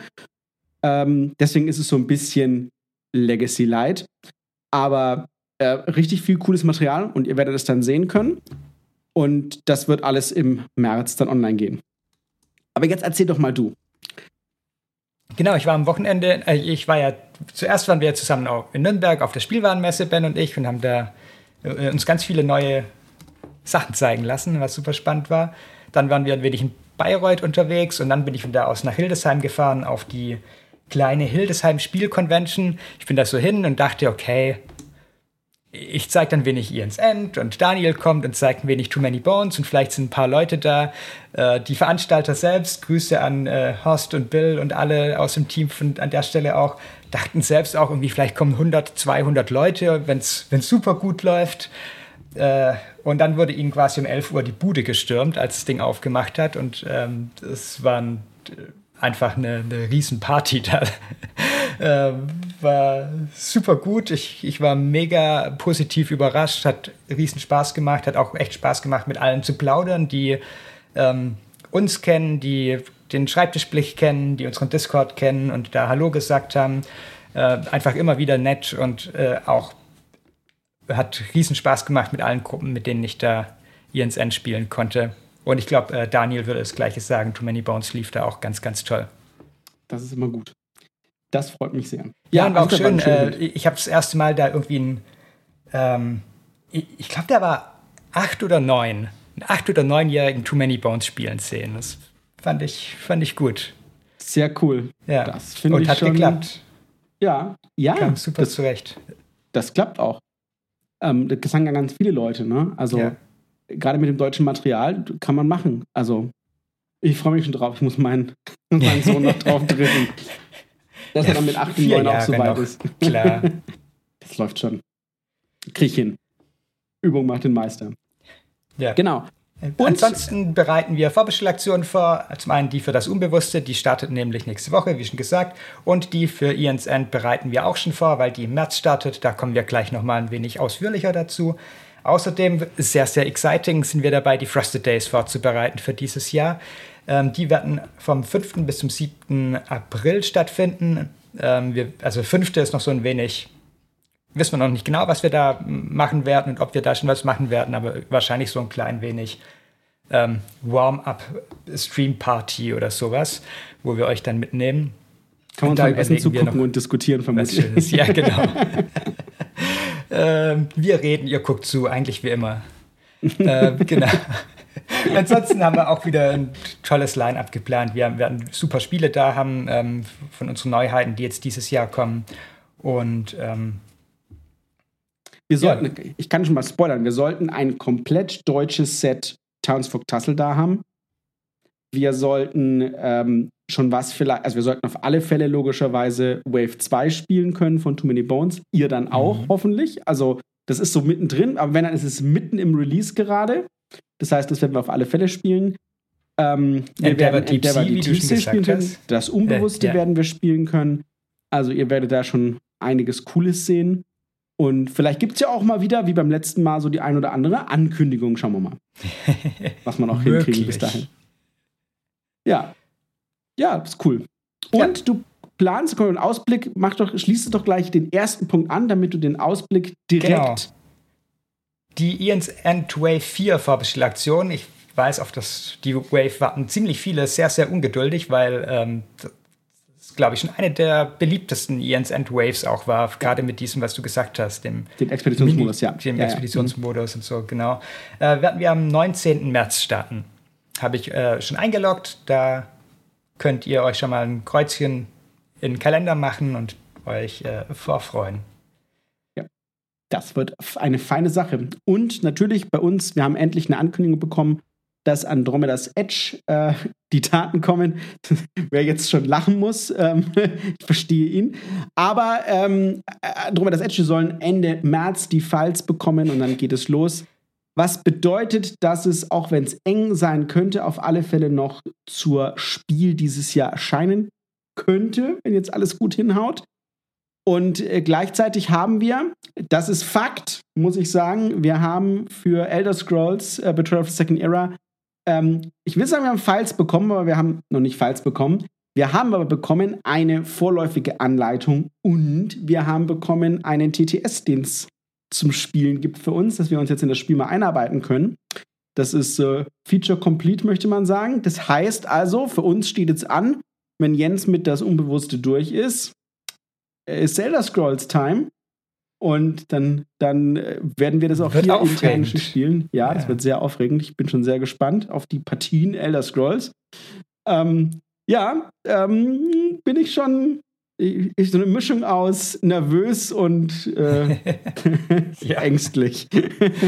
Ähm, deswegen ist es so ein bisschen Legacy-Light. Aber äh, richtig viel cooles Material und ihr werdet es dann sehen können. Und das wird alles im März dann online gehen. Aber jetzt erzähl doch mal du. Genau, ich war am Wochenende, äh, ich war ja, zuerst waren wir zusammen auch in Nürnberg auf der Spielwarenmesse, Ben und ich, und haben da äh, uns ganz viele neue Sachen zeigen lassen, was super spannend war. Dann waren wir ein wenig in Bayreuth unterwegs und dann bin ich von da aus nach Hildesheim gefahren auf die kleine Hildesheim Spielconvention. Ich bin da so hin und dachte, okay, ich zeige dann wenig Ian's End und Daniel kommt und zeigt ein wenig Too Many Bones und vielleicht sind ein paar Leute da. Äh, die Veranstalter selbst, Grüße an äh, Horst und Bill und alle aus dem Team von, an der Stelle auch, dachten selbst auch irgendwie, vielleicht kommen 100, 200 Leute, wenn es super gut läuft. Äh, und dann wurde ihnen quasi um 11 Uhr die Bude gestürmt, als das Ding aufgemacht hat und ähm, es waren einfach eine, eine Riesenparty *laughs* da. Ähm, war super gut. Ich, ich war mega positiv überrascht, hat riesen Spaß gemacht, hat auch echt Spaß gemacht, mit allen zu plaudern, die ähm, uns kennen, die den Schreibtischblick kennen, die unseren Discord kennen und da Hallo gesagt haben. Äh, einfach immer wieder nett und äh, auch hat riesen Spaß gemacht mit allen Gruppen, mit denen ich da ins End spielen konnte. Und ich glaube, äh, Daniel würde das Gleiche sagen. Too Many Bones lief da auch ganz, ganz toll. Das ist immer gut. Das freut mich sehr. Ja, und war auch schön. Äh, ich habe das erste Mal da irgendwie ein, ähm, ich, ich glaube, der war acht oder neun, einen acht- oder neunjährigen Too Many Bones spielen sehen. Das fand ich, fand ich gut. Sehr cool. Ja. Das finde ich hat schon, geklappt. Ja, ja. Kam super das, zurecht. Das klappt auch. Ähm, das sagen ja ganz viele Leute, ne? Also ja. gerade mit dem deutschen Material kann man machen. Also ich freue mich schon drauf. Ich muss meinen, *laughs* meinen Sohn noch drauf drücken dass ja, er dann mit 8 und 9 auch so weit ist. *laughs* Klar. Das läuft schon. Krieg ich hin. Übung macht den Meister. Ja. Genau. Und Ansonsten bereiten wir Vorbestellaktionen vor. Zum einen die für das Unbewusste, die startet nämlich nächste Woche, wie schon gesagt. Und die für Ian's End bereiten wir auch schon vor, weil die im März startet. Da kommen wir gleich nochmal ein wenig ausführlicher dazu. Außerdem, sehr, sehr exciting, sind wir dabei, die Frosted Days vorzubereiten für dieses Jahr. Ähm, die werden vom 5. bis zum 7. April stattfinden. Ähm, wir, also 5. ist noch so ein wenig, wissen wir noch nicht genau, was wir da machen werden und ob wir da schon was machen werden, aber wahrscheinlich so ein klein wenig ähm, Warm-up-Stream-Party oder sowas, wo wir euch dann mitnehmen. Kann man beim Essen zugucken und diskutieren vermutlich. Ja, *laughs* genau. *laughs* ähm, wir reden, ihr guckt zu, eigentlich wie immer. *laughs* äh, genau. *laughs* Ansonsten haben wir auch wieder ein tolles Line-up geplant. Wir werden super Spiele da haben ähm, von unseren Neuheiten, die jetzt dieses Jahr kommen. Und ähm, wir sollten, ja. ich kann schon mal spoilern, wir sollten ein komplett deutsches Set Townsfolk Tassel da haben. Wir sollten ähm, schon was vielleicht, also wir sollten auf alle Fälle logischerweise Wave 2 spielen können von Too Many Bones. Ihr dann auch, mhm. hoffentlich. Also, das ist so mittendrin, aber wenn dann ist es mitten im Release gerade. Das heißt, das werden wir auf alle Fälle spielen. Ähm, wir Endeavor werden Deep Endeavor Deep Sea spielen können. Das Unbewusste äh, ja. werden wir spielen können. Also ihr werdet da schon einiges Cooles sehen. Und vielleicht gibt es ja auch mal wieder, wie beim letzten Mal, so die ein oder andere Ankündigung. Schauen wir mal, *laughs* was man auch hinkriegen bis dahin. Ja. Ja, ist cool. Und ja. du planst, komm, einen Ausblick, mach doch, schließ doch gleich den ersten Punkt an, damit du den Ausblick direkt genau die Ian's End Wave 4 Vorbestellaktion. Ich weiß, auf das, die Wave warten ziemlich viele sehr, sehr ungeduldig, weil ähm, das, glaube ich, schon eine der beliebtesten Ian's End Waves auch war, gerade mit diesem, was du gesagt hast, dem, dem Expeditionsmodus, Mini, ja. Dem ja, Expeditionsmodus ja. und so, genau. Äh, werden wir am 19. März starten. Habe ich äh, schon eingeloggt. Da könnt ihr euch schon mal ein Kreuzchen in den Kalender machen und euch äh, vorfreuen. Das wird eine feine Sache. Und natürlich bei uns, wir haben endlich eine Ankündigung bekommen, dass Andromedas Edge äh, *laughs* die Daten kommen. *laughs* Wer jetzt schon lachen muss, ähm, *laughs* ich verstehe ihn. Aber ähm, Andromedas Edge sollen Ende März die Files bekommen und dann geht es los. Was bedeutet, dass es, auch wenn es eng sein könnte, auf alle Fälle noch zur Spiel dieses Jahr erscheinen könnte, wenn jetzt alles gut hinhaut. Und äh, gleichzeitig haben wir, das ist Fakt, muss ich sagen, wir haben für Elder Scrolls äh, Betrayal of the Second Era, ähm, ich will sagen, wir haben Files bekommen, aber wir haben noch nicht Files bekommen. Wir haben aber bekommen eine vorläufige Anleitung und wir haben bekommen einen TTS, den es zum Spielen gibt für uns, dass wir uns jetzt in das Spiel mal einarbeiten können. Das ist äh, Feature Complete, möchte man sagen. Das heißt also, für uns steht jetzt an, wenn Jens mit das Unbewusste durch ist, ist Zelda Scrolls Time. Und dann, dann äh, werden wir das auch wird hier intern spielen. Ja, ja, das wird sehr aufregend. Ich bin schon sehr gespannt auf die Partien Elder Scrolls. Ähm, ja, ähm, bin ich schon ich, so eine Mischung aus nervös und äh, *laughs* ängstlich.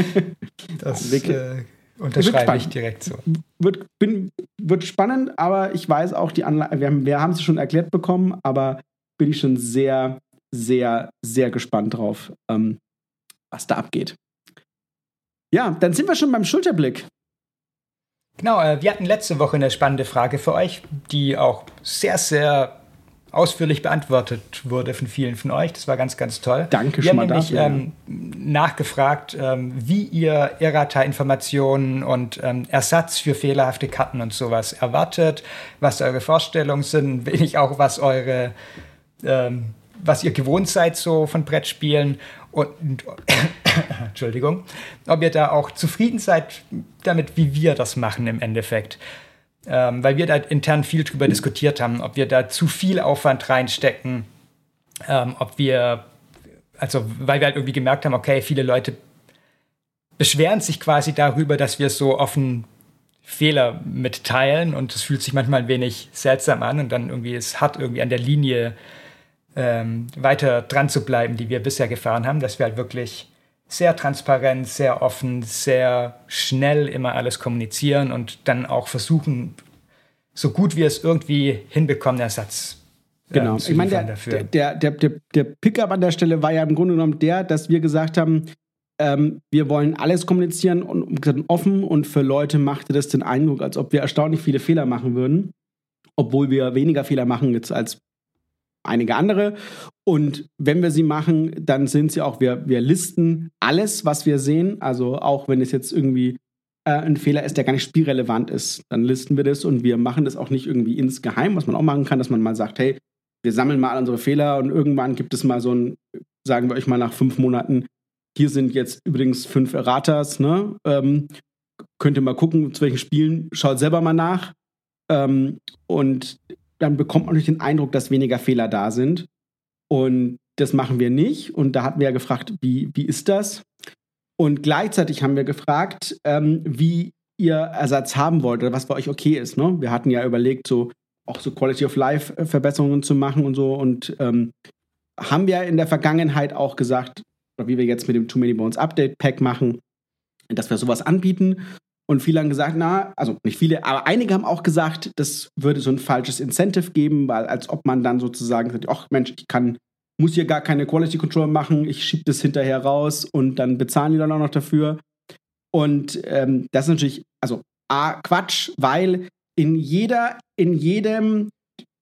*laughs* das äh, unterschreibe ich direkt so. Wird, bin, wird spannend, aber ich weiß auch, die haben, wir haben es schon erklärt bekommen, aber bin ich schon sehr, sehr, sehr gespannt drauf, ähm, was da abgeht. Ja, dann sind wir schon beim Schulterblick. Genau, äh, wir hatten letzte Woche eine spannende Frage für euch, die auch sehr, sehr ausführlich beantwortet wurde von vielen von euch. Das war ganz, ganz toll. Danke Wir schon haben mal nämlich dafür. ähm, nachgefragt, ähm, wie ihr Errata-Informationen und ähm, Ersatz für fehlerhafte Karten und sowas erwartet, was eure Vorstellungen sind, *laughs* wenig auch, was eure ähm, was ihr gewohnt seid so von Brettspielen und, und *coughs* Entschuldigung, ob ihr da auch zufrieden seid damit, wie wir das machen im Endeffekt. Ähm, weil wir da intern viel drüber diskutiert haben, ob wir da zu viel Aufwand reinstecken, ähm, ob wir, also weil wir halt irgendwie gemerkt haben, okay, viele Leute beschweren sich quasi darüber, dass wir so offen Fehler mitteilen und es fühlt sich manchmal ein wenig seltsam an und dann irgendwie es hart irgendwie an der Linie ähm, weiter dran zu bleiben, die wir bisher gefahren haben, dass wir halt wirklich sehr transparent, sehr offen, sehr schnell immer alles kommunizieren und dann auch versuchen, so gut wir es irgendwie hinbekommen, Ersatz äh, Genau. ich meine, der, der, der, der, der Pickup an der Stelle war ja im Grunde genommen der, dass wir gesagt haben, ähm, wir wollen alles kommunizieren und offen und für Leute machte das den Eindruck, als ob wir erstaunlich viele Fehler machen würden, obwohl wir weniger Fehler machen jetzt als einige andere. Und wenn wir sie machen, dann sind sie auch, wir, wir listen alles, was wir sehen. Also auch wenn es jetzt irgendwie äh, ein Fehler ist, der gar nicht spielrelevant ist, dann listen wir das und wir machen das auch nicht irgendwie insgeheim, was man auch machen kann, dass man mal sagt, hey, wir sammeln mal unsere Fehler und irgendwann gibt es mal so ein, sagen wir euch mal nach fünf Monaten, hier sind jetzt übrigens fünf Erratas, ne? Ähm, könnt ihr mal gucken, zu welchen Spielen, schaut selber mal nach. Ähm, und dann bekommt man natürlich den Eindruck, dass weniger Fehler da sind. Und das machen wir nicht. Und da hatten wir ja gefragt, wie, wie ist das? Und gleichzeitig haben wir gefragt, ähm, wie ihr Ersatz haben wollt oder was für euch okay ist. Ne? Wir hatten ja überlegt, so auch so Quality of Life äh, Verbesserungen zu machen und so. Und ähm, haben wir in der Vergangenheit auch gesagt, oder wie wir jetzt mit dem Too Many Bones Update Pack machen, dass wir sowas anbieten. Und viele haben gesagt, na, also nicht viele, aber einige haben auch gesagt, das würde so ein falsches Incentive geben, weil als ob man dann sozusagen sagt, ach Mensch, ich kann, muss hier gar keine Quality Control machen, ich schiebe das hinterher raus und dann bezahlen die dann auch noch dafür. Und ähm, das ist natürlich, also A, Quatsch, weil in jeder, in jedem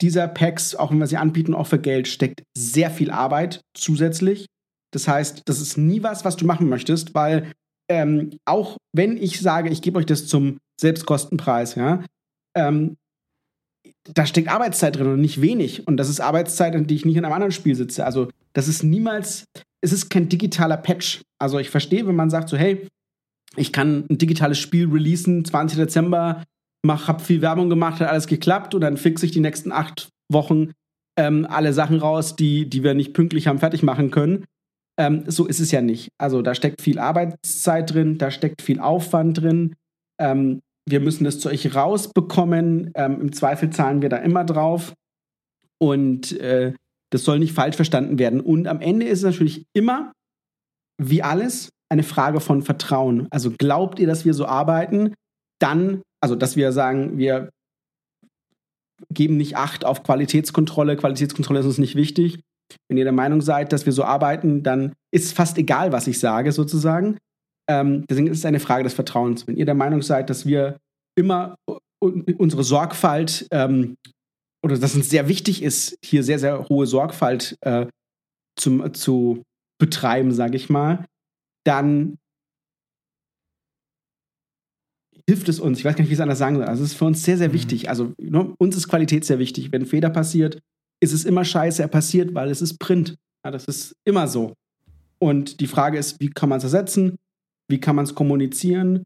dieser Packs, auch wenn wir sie anbieten, auch für Geld, steckt sehr viel Arbeit zusätzlich. Das heißt, das ist nie was, was du machen möchtest, weil ähm, auch wenn ich sage, ich gebe euch das zum Selbstkostenpreis, ja, ähm, da steckt Arbeitszeit drin und nicht wenig. Und das ist Arbeitszeit, in die ich nicht in einem anderen Spiel sitze. Also, das ist niemals, es ist kein digitaler Patch. Also, ich verstehe, wenn man sagt so, hey, ich kann ein digitales Spiel releasen, 20. Dezember, mach, hab viel Werbung gemacht, hat alles geklappt und dann fixe ich die nächsten acht Wochen ähm, alle Sachen raus, die, die wir nicht pünktlich haben fertig machen können. Ähm, so ist es ja nicht. Also da steckt viel Arbeitszeit drin, da steckt viel Aufwand drin. Ähm, wir müssen das zu euch rausbekommen. Ähm, Im Zweifel zahlen wir da immer drauf. Und äh, das soll nicht falsch verstanden werden. Und am Ende ist es natürlich immer, wie alles, eine Frage von Vertrauen. Also glaubt ihr, dass wir so arbeiten? Dann, also dass wir sagen, wir geben nicht Acht auf Qualitätskontrolle. Qualitätskontrolle ist uns nicht wichtig. Wenn ihr der Meinung seid, dass wir so arbeiten, dann ist fast egal, was ich sage, sozusagen. Ähm, deswegen ist es eine Frage des Vertrauens. Wenn ihr der Meinung seid, dass wir immer unsere Sorgfalt ähm, oder dass uns sehr wichtig ist, hier sehr, sehr hohe Sorgfalt äh, zum, zu betreiben, sage ich mal, dann hilft es uns. Ich weiß gar nicht, wie ich es anders sagen soll. Also es ist für uns sehr, sehr mhm. wichtig. Also ne, uns ist Qualität sehr wichtig. Wenn Fehler passiert, ist es immer scheiße, er passiert, weil es ist Print. Ja, das ist immer so. Und die Frage ist, wie kann man es ersetzen? Wie kann man es kommunizieren?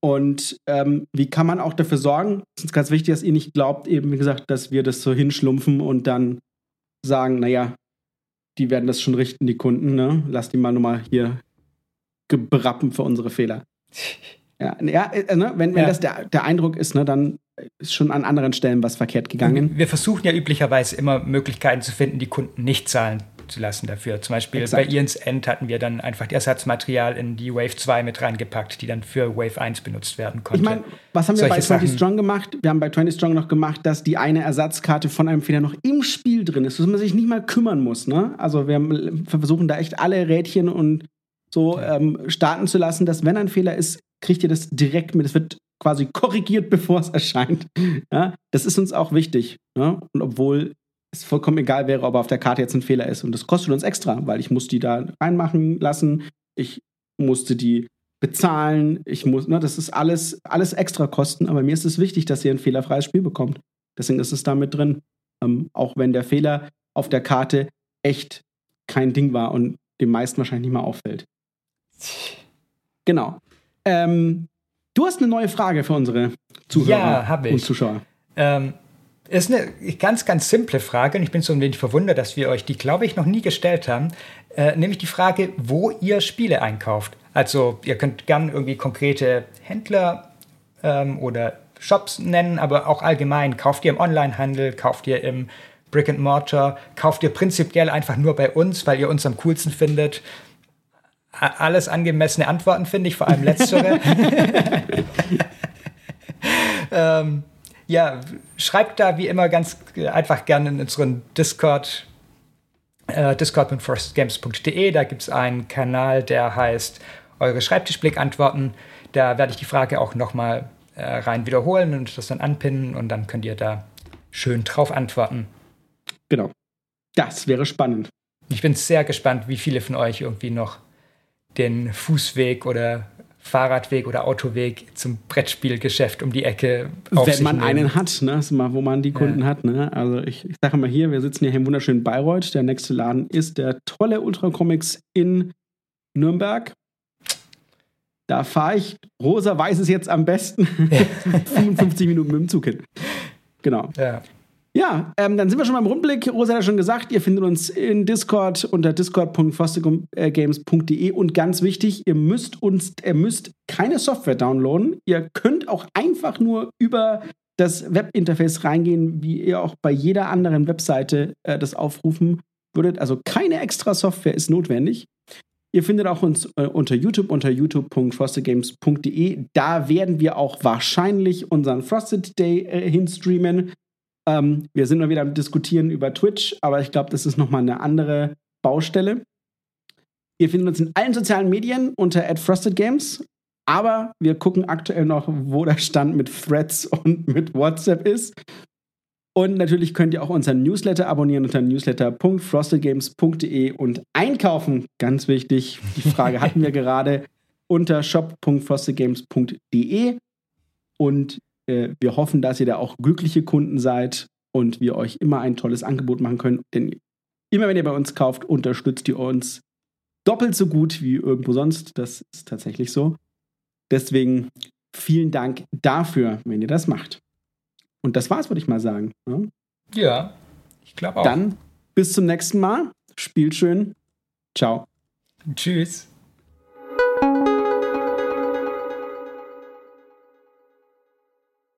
Und ähm, wie kann man auch dafür sorgen, es ist ganz wichtig, dass ihr nicht glaubt, eben wie gesagt, dass wir das so hinschlumpfen und dann sagen, naja, die werden das schon richten, die Kunden, ne? Lass die mal nochmal hier berappen für unsere Fehler. *laughs* Ja, ja äh, ne? wenn, wenn ja. das der, der Eindruck ist, ne, dann ist schon an anderen Stellen was verkehrt gegangen. Wir versuchen ja üblicherweise immer Möglichkeiten zu finden, die Kunden nicht zahlen zu lassen dafür. Zum Beispiel Exakt. bei Ians End hatten wir dann einfach das Ersatzmaterial in die Wave 2 mit reingepackt, die dann für Wave 1 benutzt werden konnte. Ich meine, was haben wir Solche bei 20 Sachen. Strong gemacht? Wir haben bei 20 Strong noch gemacht, dass die eine Ersatzkarte von einem Fehler noch im Spiel drin ist, dass man sich nicht mal kümmern muss. Ne? Also wir versuchen da echt alle Rädchen und so ähm, starten zu lassen, dass wenn ein Fehler ist, kriegt ihr das direkt mit. Es wird quasi korrigiert, *laughs* bevor es erscheint. Ja? Das ist uns auch wichtig. Ne? Und obwohl es vollkommen egal wäre, ob auf der Karte jetzt ein Fehler ist. Und das kostet uns extra, weil ich muss die da reinmachen lassen. Ich musste die bezahlen. Ich muss, ne, das ist alles, alles extra Kosten. Aber mir ist es wichtig, dass ihr ein fehlerfreies Spiel bekommt. Deswegen ist es da mit drin. Ähm, auch wenn der Fehler auf der Karte echt kein Ding war und dem meisten wahrscheinlich nicht mal auffällt. Genau. Ähm, du hast eine neue Frage für unsere Zuhörer ja, und Zuschauer. Ähm, ist eine ganz, ganz simple Frage und ich bin so ein wenig verwundert, dass wir euch die, glaube ich, noch nie gestellt haben. Äh, nämlich die Frage, wo ihr Spiele einkauft. Also ihr könnt gern irgendwie konkrete Händler ähm, oder Shops nennen, aber auch allgemein. Kauft ihr im Onlinehandel, kauft ihr im Brick and Mortar, kauft ihr prinzipiell einfach nur bei uns, weil ihr uns am coolsten findet. Alles angemessene Antworten finde ich, vor allem letztere. *laughs* ähm, ja, schreibt da wie immer ganz einfach gerne in unseren Discord, äh, discord.forestgames.de. Da gibt es einen Kanal, der heißt Eure Schreibtischblick-Antworten. Da werde ich die Frage auch nochmal äh, rein wiederholen und das dann anpinnen und dann könnt ihr da schön drauf antworten. Genau. Das wäre spannend. Ich bin sehr gespannt, wie viele von euch irgendwie noch den Fußweg oder Fahrradweg oder Autoweg zum Brettspielgeschäft um die Ecke. Wenn man nehmen. einen hat, ne? Mal, wo man die Kunden ja. hat. Ne? Also ich, ich sage mal hier, wir sitzen hier im wunderschönen Bayreuth. Der nächste Laden ist der tolle Ultra Comics in Nürnberg. Da fahre ich, rosa weiß es jetzt am besten, *laughs* *laughs* 55 Minuten mit dem Zug hin. Genau. Ja. Ja, ähm, dann sind wir schon beim Rundblick. Rosa hat ja schon gesagt, ihr findet uns in Discord unter discord.fostergames.de und ganz wichtig, ihr müsst uns, ihr müsst keine Software downloaden. Ihr könnt auch einfach nur über das Webinterface reingehen, wie ihr auch bei jeder anderen Webseite äh, das aufrufen würdet. Also keine extra Software ist notwendig. Ihr findet auch uns äh, unter YouTube unter youtube.frostedgames.de. Da werden wir auch wahrscheinlich unseren Frosted Day äh, hinstreamen. Ähm, wir sind mal wieder am Diskutieren über Twitch, aber ich glaube, das ist nochmal eine andere Baustelle. Ihr findet uns in allen sozialen Medien unter @frostedgames, aber wir gucken aktuell noch, wo der Stand mit Threads und mit WhatsApp ist. Und natürlich könnt ihr auch unseren Newsletter abonnieren unter newsletter.frostedgames.de und einkaufen. Ganz wichtig, die Frage hatten wir *laughs* gerade unter shop.frostedgames.de. Und äh, wir hoffen, dass ihr da auch glückliche Kunden seid und wir euch immer ein tolles Angebot machen können. Denn immer wenn ihr bei uns kauft, unterstützt ihr uns doppelt so gut wie irgendwo sonst. Das ist tatsächlich so. Deswegen vielen Dank dafür, wenn ihr das macht. Und das war's, würde ich mal sagen. Ne? Ja, ich glaube auch. Dann bis zum nächsten Mal. Spielt schön. Ciao. Tschüss.